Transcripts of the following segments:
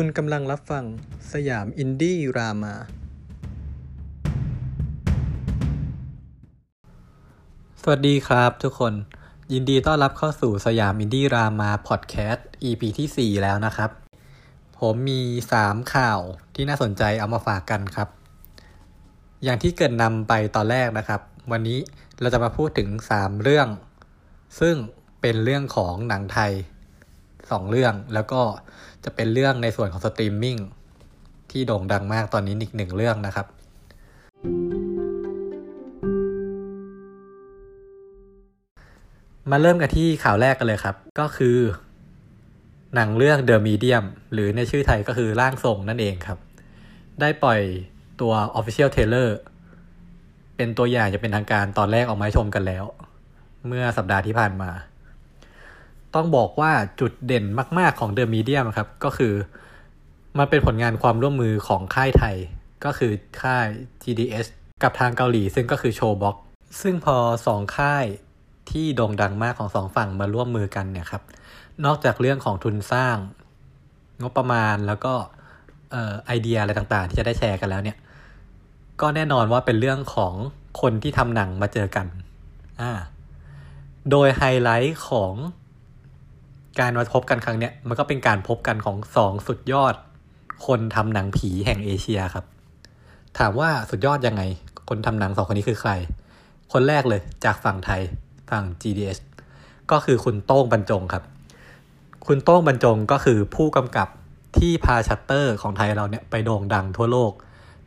คุณกำลังรับฟังสยามอินดี้รามา สวัสดีครับทุกคน ยินดีต้อนรับเข้าสู่สยามอินดี้รามาพอดแคสต์ EP ที่ 4 แล้วนะครับ ผมมี 3 ข่าวที่น่าสนใจเอามาฝากกันครับ อย่างที่เกิดนำไปตอนแรกนะครับ วันนี้เราจะมาพูดถึง 3 เรื่อง ซึ่งเป็นเรื่องของหนังไทย 2 เรื่อง แล้วก็จะเป็นเรื่องในส่วนของสตรีมมิ่งที่โด่งดังมากตอนนี้อีกหนึ่งเรื่องนะครับ มาเริ่มกันที่ข่าวแรกกันเลยครับ ก็คือ หนังเรื่อง The Medium หรือในชื่อไทยก็คือร่างทรงนั่นเองครับ ได้ปล่อยตัว Official Trailer เป็นตัวอย่างจะเป็นทางการตอนแรกออกมาให้ชมกันแล้ว เมื่อสัปดาห์ที่ผ่านมา ต้องบอกว่าจุดเด่นมาก ๆของ The Medium ครับ ก็คือมันเป็นผลงานความร่วมมือของค่ายไทย ก็คือค่าย GDS กับทางเกาหลี ซึ่งก็คือ Showbox ซึ่งพอสองค่ายที่โด่งดังมากของสองฝั่งมาร่วมมือกันเนี่ยครับ นอกจากเรื่องของทุนสร้าง งบประมาณแล้วก็ไอเดียอะไรต่างๆ ที่จะได้แชร์กันแล้วเนี่ย ก็แน่นอนว่าเป็นเรื่องของคนที่ทำหนังมาเจอกันอ่าโดยไฮไลท์ของ การมาพบกันครั้งเนี้ยมันก็เป็นการพบกันของสองสุดยอด คนทำหนังผีแห่งเอเชียครับ ถามว่าสุดยอดยังไง คนทำหนังสองคนนี้คือใคร คนแรกเลยจากฝั่งไทยฝั่ง GDS ก็คือคุณโต้งบรรจงครับ คุณโต้งบรรจงก็คือผู้กำกับที่พาชัตเตอร์ของไทยเราเนี่ยไปโด่งดังทั่วโลก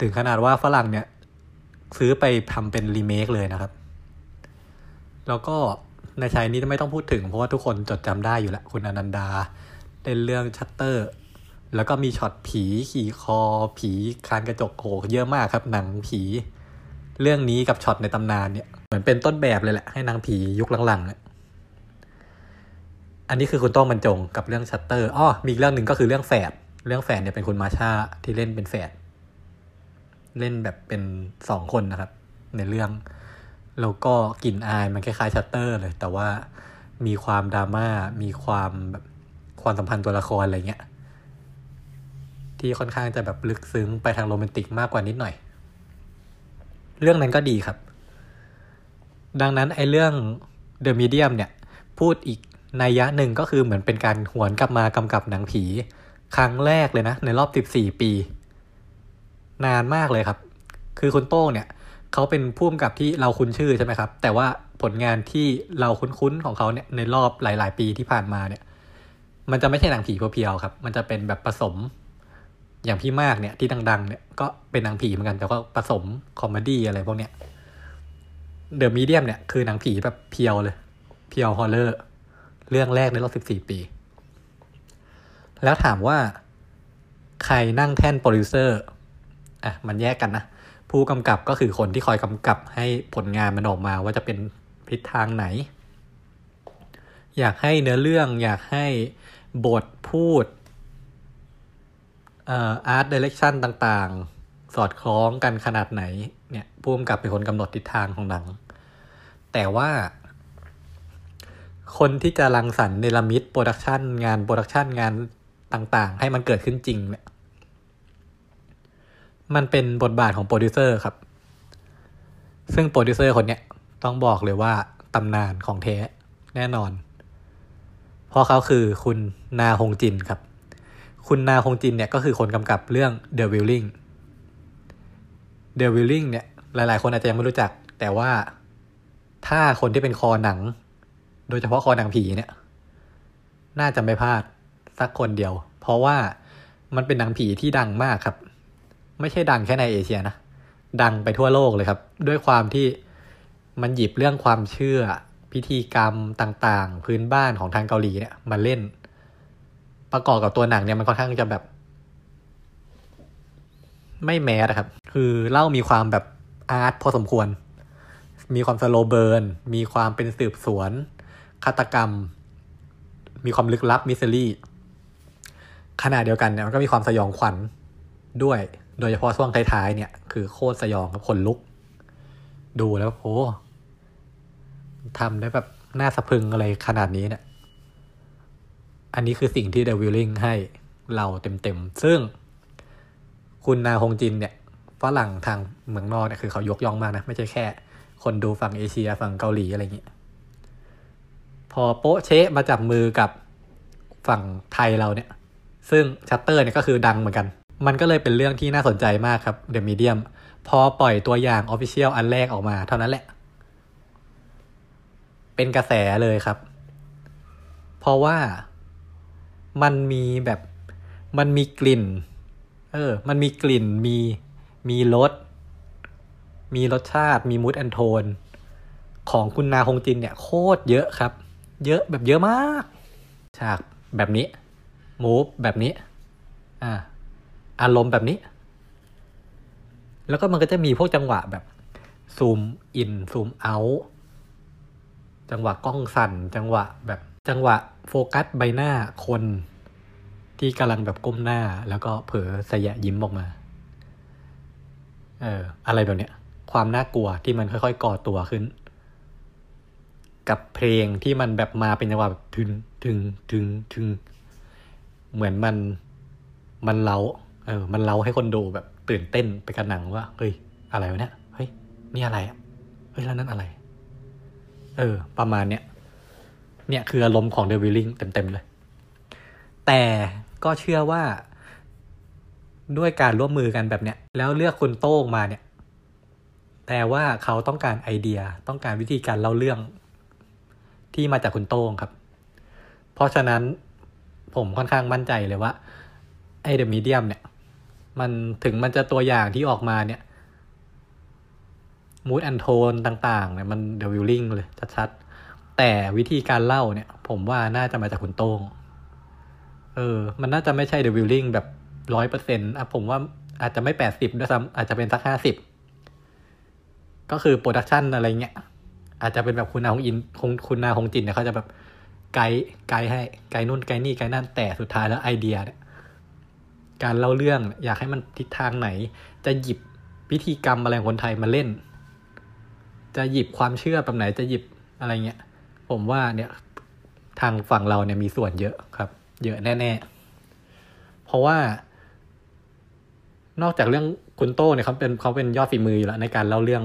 ถึงขนาดว่าฝรั่งเนี่ยซื้อไปทำเป็นรีเมคเลยนะครับ แล้วก็ ในไทยนี้ไม่ต้องพูดถึง เพราะว่าทุกคนจดจำได้อยู่แล้ว คุณอนันดาเล่นเรื่องชัตเตอร์ แล้วก็มีช็อตผีขี่คอ ผีคลานกระจกโหเยอะมากครับ หนังผี เรื่องนี้กับช็อตในตำนานเนี่ยเหมือนเป็นต้นแบบเลยแหละให้หนังผียุคหลังๆอันนี้คือคุณโต้งบรรจงกับเรื่องชัตเตอร์อ้อมีอีกเรื่องหนึ่งก็คือเรื่องแฝดเรื่องแฝดเนี่ยเป็นคุณมาช่าที่เล่นเป็นแฝดเล่นแบบเป็นสองคนนะครับ ในเรื่อง แล้วก็กลิ่นอายมันคล้ายๆชัตเตอร์เลย แต่ว่ามีความดราม่า มีความแบบความสัมพันธ์ตัวละครอะไรเงี้ย ที่ค่อนข้างจะแบบลึกซึ้งไปทางโรแมนติกมากกว่านิดหน่อย เรื่องนั้นก็ดีครับ ดังนั้นไอ้เรื่อง The Medium เนี่ย พูดอีกนัยยะหนึ่งก็คือเหมือนเป็นการหวนกลับมากำกับหนังผี ครั้งแรกเลยนะ ในรอบ 14 ปี นานมากเลยครับ คือคุณโต้งเนี่ย เขาเป็นผู้กำกับที่เราคุ้นชื่อใช่ไหมครับ แต่ว่าผลงานที่เราคุ้นๆของเขาเนี่ยในรอบหลาย ๆ ปีที่ผ่านมาเนี่ย มันจะไม่ใช่หนังผีเพียวๆครับ มันจะเป็นแบบผสม อย่างพี่มากเนี่ยที่ดัง ๆ เนี่ยก็เป็นหนังผีเหมือนกัน แต่ก็ผสมcomedy อะไรพวกเนี้ย The Medium เนี่ยคือหนังผีแบบ pure เลย pure horror เรื่องแรกในรอบ14ปี แล้วถามว่าใครนั่งแท่นโปรดิวเซอร์อะมันแยกกันนะ ผู้กำกับก็คือคนที่คอยกำกับให้ผลงานมันออกมาว่าจะเป็นทิศทางไหน อยากให้เนื้อเรื่องอยากให้บทพูดart direction ต่างๆ สอดคล้องกันขนาดไหนเนี่ยผู้กำกับเป็นคนกำหนดทิศทางของหนัง แต่ว่า คนที่จะรังสรรค์เนรมิตโปรดักชันงานโปรดักชันงานต่างๆ ให้มันเกิดขึ้นจริงเนี่ย มันเป็นบทบาทของโปรดิวเซอร์ครับ ซึ่งโปรดิวเซอร์คนเนี้ยต้องบอกเลยว่าตำนานของแท้แน่นอน เพราะเขาคือคุณนาฮงจินครับ คุณนาฮงจินเนี่ยก็คือคนกำกับเรื่อง The Willing The Willing เนี่ยหลาย ๆ คนอาจจะยังไม่รู้จัก แต่ว่าถ้าคนที่เป็นคอหนัง โดยเฉพาะคอหนังผีเนี่ย น่าจะไม่พลาดสักคนเดียว เพราะว่ามันเป็นหนังผีที่ดังมากครับ ไม่ใช่ดังแค่ในเอเชียนะ ดังไปทั่วโลกเลยครับ ด้วยความที่มันหยิบเรื่องความเชื่อพิธีกรรมต่างๆ พื้นบ้านของทางเกาหลีเนี่ยมาเล่น ประกอบกับตัวหนังเนี่ยมันค่อนข้างจะแบบ ไม่ mass ครับ คือเล่ามีความแบบ art พอสมควร มีความ slow burn มีความเป็นสืบสวนฆาตกรรม มีความลึกลับ mystery ขณะเดียวกันเนี่ยมันก็มีความสยองขวัญด้วย โดยเฉพาะช่วงท้ายๆเนี่ย คือโคตรสยองครับคนลุก ดูแล้วโอ้ทำได้แบบน่าสะพึงอะไรขนาดนี้เนี่ย อันนี้คือสิ่งที่ The Willing ให้เราเต็มๆ ซึ่งคุณนาฮงจินเนี่ยฝรั่งทางเมืองนอกเนี่ยคือเขายกย่องมากนะ ไม่ใช่แค่ คนดูฝั่งเอเชียฝั่งเกาหลีอะไรอย่างเงี้ยพอโป๊ะเชะมาจับมือกับฝั่งไทยเราเนี่ย ซึ่งชัตเตอร์เนี่ยก็คือดังเหมือนกัน มันก็เลยเป็นเรื่องที่น่าสนใจมากครับ The Medium พอปล่อยตัวอย่าง official อันแรกออกมาเท่านั้นแหละ เป็นกระแสเลยครับ เพราะว่ามันมีแบบมันมีกลิ่น เออ มันมีกลิ่นมีมีรสมีรสชาติมี mood and tone ของคุณนาคงจินเนี่ย โคตรเยอะครับ เยอะแบบเยอะมาก ฉากแบบนี้มูฟแบบนี้ อ่า อารมณ์แบบนี้ แล้วก็มันก็จะมีพวกจังหวะแบบซูมอินซูมเอาจังหวะกล้องสั่น จังหวะแบบจังหวะโฟกัสใบหน้าคน ที่กำลังแบบก้มหน้า แล้วก็เผลอสยะยิ้มออกมา เออ อะไรแบบเนี้ย ความน่ากลัวที่มันค่อยๆก่อตัวขึ้น กับเพลงที่มันแบบมาเป็นจังหวะแบบถึงถึงถึงถึง เหมือนมันมันเล้า เออ มันเล้าให้คนดูแบบตื่นเต้นไปกับหนังว่า เฮ้ย อะไรวะเนี่ย เฮ้ย นี่อะไรอะ เฮ้ย แล้วนั่นอะไร เออ ประมาณเนี้ย เนี่ยคืออารมณ์ของเดวิลลิงเต็มๆเลย แต่ก็เชื่อว่าด้วยการร่วมมือกันแบบเนี้ย แล้วเลือกคุณโต้งมาเนี่ย แต่ว่าเขาต้องการไอเดีย ต้องการวิธีการเล่าเรื่องที่มาจากคุณโต้งครับ เพราะฉะนั้นผมค่อนข้างมั่นใจเลยว่าไอเดอะมีเดียมเนี่ย มันถึงมันจะตัวอย่างที่ออกมาเนี่ยมูดแอนโทนต่างๆเนี่ยมันเดวิลลิงเลยชัดๆ แต่วิธีการเล่าเนี่ย ผมว่าน่าจะมาจากคุณโต้ง เออ มันน่าจะไม่ใช่เดวิลลิงแบบร้อยเปอร์เซ็นต์อะผมว่าอาจจะไม่แปดสิบด้วยซ้ำอาจจะเป็นสักห้าสิบก็คือโปรดักชันอะไรเงี้ย อาจจะเป็นแบบคุณนาฮงอินฮงคุณนาฮงจินเนี่ยเขาจะแบบ guide guide ให้ไกด์นู่นไกด์นี่ไกด์นั่นแต่สุดท้ายแล้วไอเดียเนี่ย การเล่าเรื่อง อยากให้มันทิศทางไหน จะหยิบพิธีกรรมอะไรคนไทยมาเล่น จะหยิบความเชื่อแบบไหนจะหยิบอะไรเงี้ย ผมว่าเนี่ยทางฝั่งเราเนี่ยมีส่วนเยอะครับ เยอะแน่ ๆ เพราะว่า นอกจากเรื่องคุณโต้เนี่ยเขาเป็นเขาเป็นยอดฝีมืออยู่แล้วในการเล่าเรื่อง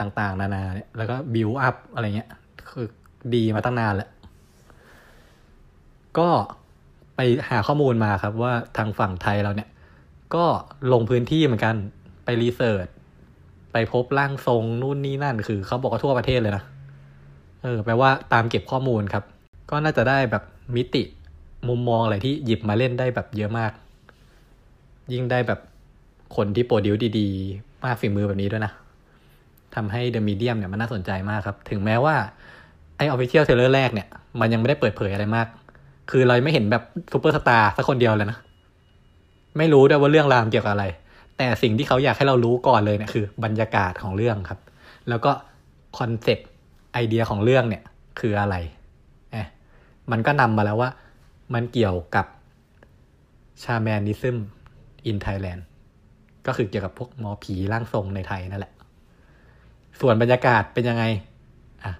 ต่างๆ นานาเนี่ยแล้วก็บิวอัพอะไรเงี้ย คือดีมาตั้งนานแล้ว ก็ ไปหาข้อมูลมาครับว่าทางฝั่งไทยเราเนี่ย ก็ลงพื้นที่เหมือนกันไป research ไปพบร่างทรงนู่นนี่นั่น คือเขาบอกว่าทั่วประเทศเลยนะเออแปลว่าตามเก็บข้อมูลครับ ก็น่าจะได้แบบมิติมุมมองอะไรที่หยิบมาเล่นได้แบบเยอะมาก ยิ่งได้แบบคนที่ produce ดีๆ มากฝีมือแบบนี้ด้วยนะทำให้ The Medium เนี่ยมันน่าสนใจมากครับ ถึงแม้ว่าไอ official trailer แรกเนี่ย มันยังไม่ได้เปิดเผยอะไรมาก คือเราไม่เห็นแบบซูเปอร์สตาร์สักคนเดียวเลยนะ ไม่รู้ด้วยว่าเรื่องราวเกี่ยวกับอะไร แต่สิ่งที่เขาอยากให้เรารู้ก่อนเลยเนี่ยคือบรรยากาศของเรื่องครับ แล้วก็คอนเซ็ปต์ไอเดียของเรื่องเนี่ยคืออะไรเอ๊มันก็นำมาแล้วว่า มันเกี่ยวกับ shamanism in Thailand ก็คือเกี่ยวกับพวกหมอผีร่างทรงในไทยนั่นแหละ ส่วนบรรยากาศเป็นยังไง อะ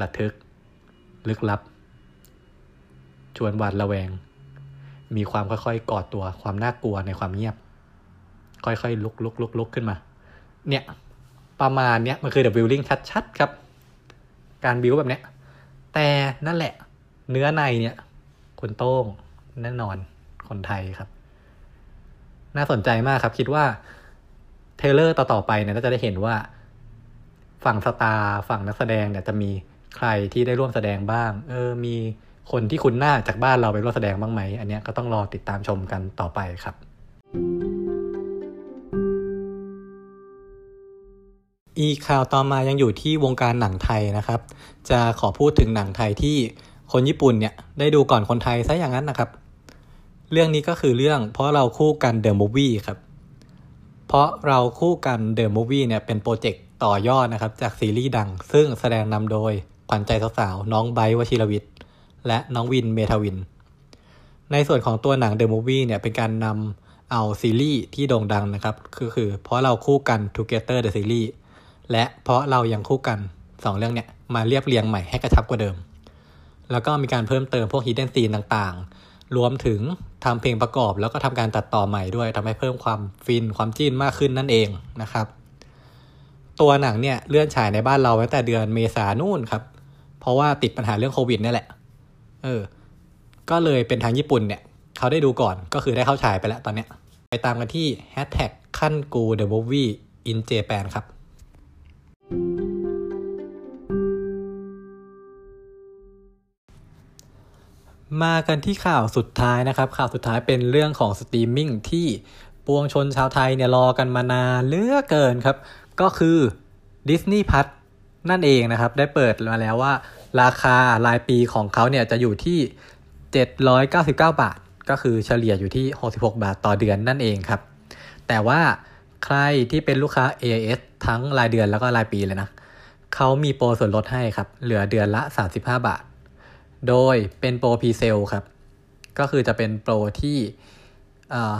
ระทึก ลึกลับ ชวนหวาดระแวง มีความค่อยๆกอดตัวความน่ากลัวในความเงียบ ค่อยๆลุกลุกลุกลุกขึ้นมา เนี่ย ประมาณเนี้ยมันคือ The Building ชัดๆครับ การบิวแบบเนี้ย แต่นั่นแหละ เนื้อในเนี่ย คนโต้งแน่นอนคนไทยครับ น่าสนใจมากครับ คิดว่าเทเลอร์ต่อๆไปเนี่ยก็จะได้เห็นว่า ฝั่งสตาร์ฝั่งนักแสดงเนี่ยจะมีใครที่ได้ร่วมแสดงบ้าง เออ มี คนที่คุณหน้าจากบ้านเราไปร่วมแสดงบ้างไหม อันนี้ก็ต้องรอติดตามชมกันต่อไปครับ อีข่าวต่อมายังอยู่ที่วงการหนังไทยนะครับ จะขอพูดถึงหนังไทยที่คนญี่ปุ่นเนี่ยได้ดูก่อนคนไทยซะอย่างนั้นนะครับ เรื่องนี้ก็คือเรื่องเพราะเราคู่กัน The Movie ครับ เพราะเราคู่กัน The Movie เนี่ยเป็นโปรเจกต์ต่อยอดนะครับจากซีรีส์ดัง ซึ่งแสดงนำโดยขวัญใจสาวๆน้องไบร์ทวชิรวิชญ์ และน้องวินเมธวิน ในส่วนของตัวหนัง The Movie เนี่ยเป็นการนำเอาซีรีส์ที่โด่งดังนะครับคือคือเพราะเราคู่กัน Together the Series และเพราะเรายังคู่กันสองเรื่องเนี่ยมาเรียบเรียงใหม่ให้กระชับกว่าเดิม แล้วก็มีการเพิ่มเติมพวก hidden scene ต่างรวมถึงทำเพลงประกอบแล้วก็ทำการตัดต่อใหม่ด้วยทำให้เพิ่มความฟินความจิ้นมากขึ้นนั่นเองนะครับตัวหนังเนี่ยเลื่อนฉายในบ้านเราตั้งแต่เดือนเมษานู่นครับ เพราะว่าติดปัญหาเรื่องโควิดนี่แหละ เออ ก็เลยเป็นทางญี่ปุ่นเนี่ย เขาได้ดูก่อนก็คือได้เข้าฉายไปแล้วตอนเนี้ย ไปตามกันที่แฮชแท็กขั้นกูเดอะมูฟวี่อินเจแปนครับ มากันที่ข่าวสุดท้ายนะครับ ข่าวสุดท้ายเป็นเรื่องของสตรีมมิ่งที่ปวงชนชาวไทยเนี่ยรอกันมานานเหลือเกินครับ ก็คือ Disney p l u s นั่นเองนะครับ ได้เปิดมาแล้วว่า ราคารายปีของเขาเนี่ยจะอยู่ที่ 799 บาท ก็คือเฉลี่ยอยู่ที่ 66 บาทต่อเดือนนั่นเองครับ แต่ว่าใครที่เป็นลูกค้า AIS ทั้งรายเดือนแล้วก็รายปีเลยนะเขามีโปรส่วนลดให้ครับ เหลือเดือนละ 35 บาท โดยเป็นโปรพรีเซลครับ ก็คือจะเป็นโปรที่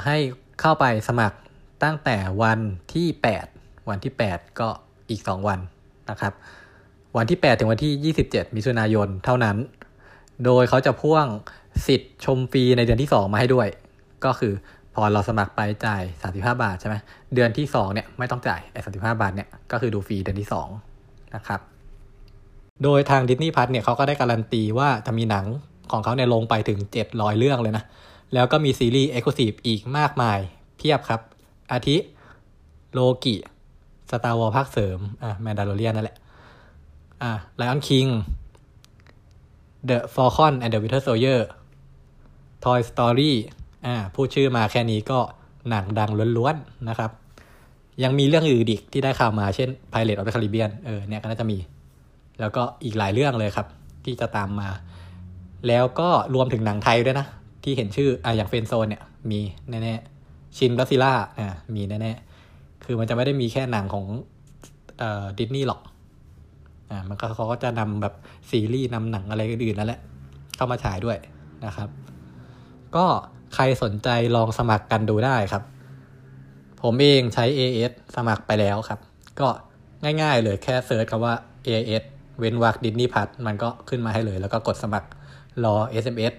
ให้เข้าไปสมัครตั้งแต่วันที่ 8 วันที่ 8 ก็อีก 2 วันนะครับ วันที่ 8 ถึงวันที่ 27 มิถุนายนเท่านั้น โดยเขาจะพ่วงสิทธิ์ชมฟรีในเดือนที่ 2 มาให้ด้วย ก็คือพอเราสมัครไปจ่าย 35 บาทใช่ไหมเดือนที่ 2 เนี่ยไม่ต้องจ่ายไอ้35บาทเนี่ยก็คือดูฟรีเดือนที่ 2 นะครับ โดยทาง Disney Plus เนี่ยเขาก็ได้การันตีว่าจะมีหนังของเขาเนี่ยลงไปถึง 700 เรื่องเลยนะ แล้วก็มีซีรีส์ exclusive อีกมากมายเพียบครับ อาทิ Loki Star Wars ภาคเสริม The Mandalorian นั่นแหละ The Lion King The Falcon and the Winter Soldier Toy Story อ่าพูดชื่อมาแค่นี้ก็หนังดังล้วนๆนะครับ ยังมีเรื่องอื่นอีกที่ได้ข่าวมาเช่น Pirate of the Caribbean เออเนี่ยก็น่าจะมี แล้วก็อีกหลายเรื่องเลยครับ ที่จะตามมา แล้วก็รวมถึงหนังไทยด้วยนะ ที่เห็นชื่ออ่าอย่างเฟนโซนเนี่ย มีแน่ๆชินกัสซิล่าอ่ามีแน่ๆคือมันจะไม่ได้มีแค่หนังของเอ่อดิสนีย์หรอก อ่ามันก็เขาก็จะนำแบบซีรีส์นำหนังอะไรอื่นๆนั่นแหละ เข้ามาฉายด้วยนะครับ ก็ใครสนใจลองสมัครกันดูได้ครับ ผมเองใช้ AS สมัครไปแล้วครับ ก็ง่ายๆเลยแค่เซิร์ชคำว่า AS เว้นวรรคดิสนีย์พัทมันก็ขึ้นมาให้เลย แล้วก็กดสมัครรอ SMS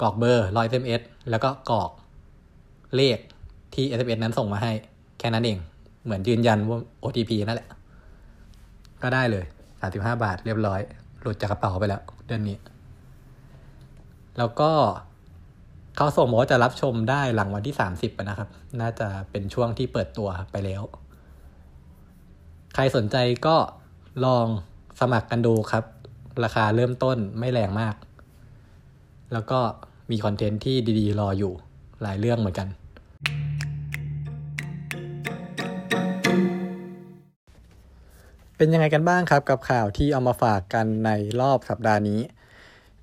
กรอกเบอร์รอ SMS แล้วก็กรอกเลขที่ SMS นั้นส่งมาให้ แค่นั้นเอง เหมือนยืนยันว่า OTP นั่นแหละ ก็ได้เลย35บาทเรียบร้อย หลุดจากกระเป๋าไปแล้วเดือนนี้ แล้วก็เขาส่งบอกว่าจะรับชมได้หลังวันที่30นะครับ น่าจะเป็นช่วงที่เปิดตัวไปแล้ว ใครสนใจก็ลองสมัครกันดูครับ ราคาเริ่มต้นไม่แรงมาก แล้วก็มีคอนเทนต์ที่ดีๆ รออยู่หลายเรื่องเหมือนกัน เป็นยังไงกันบ้างครับกับข่าวที่เอามาฝากกันในรอบสัปดาห์นี้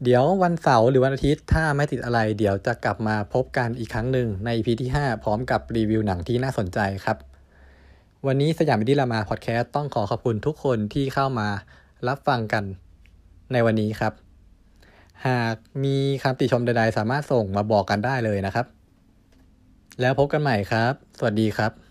เดี๋ยววันเสาร์หรือวันอาทิตย์ถ้าไม่ติดอะไร เดี๋ยวจะกลับมาพบกันอีกครั้งหนึ่งใน EP ที่ 5 พร้อมกับรีวิวหนังที่น่าสนใจครับ วันนี้สยามวิดีรามาพอดแคสต์ต้องขอขอบคุณทุกคนที่เข้ามารับฟังกันในวันนี้ครับ หากมีคำติชมใดๆ สามารถส่งมาบอกกันได้เลยนะครับ แล้วพบกันใหม่ครับ สวัสดีครับ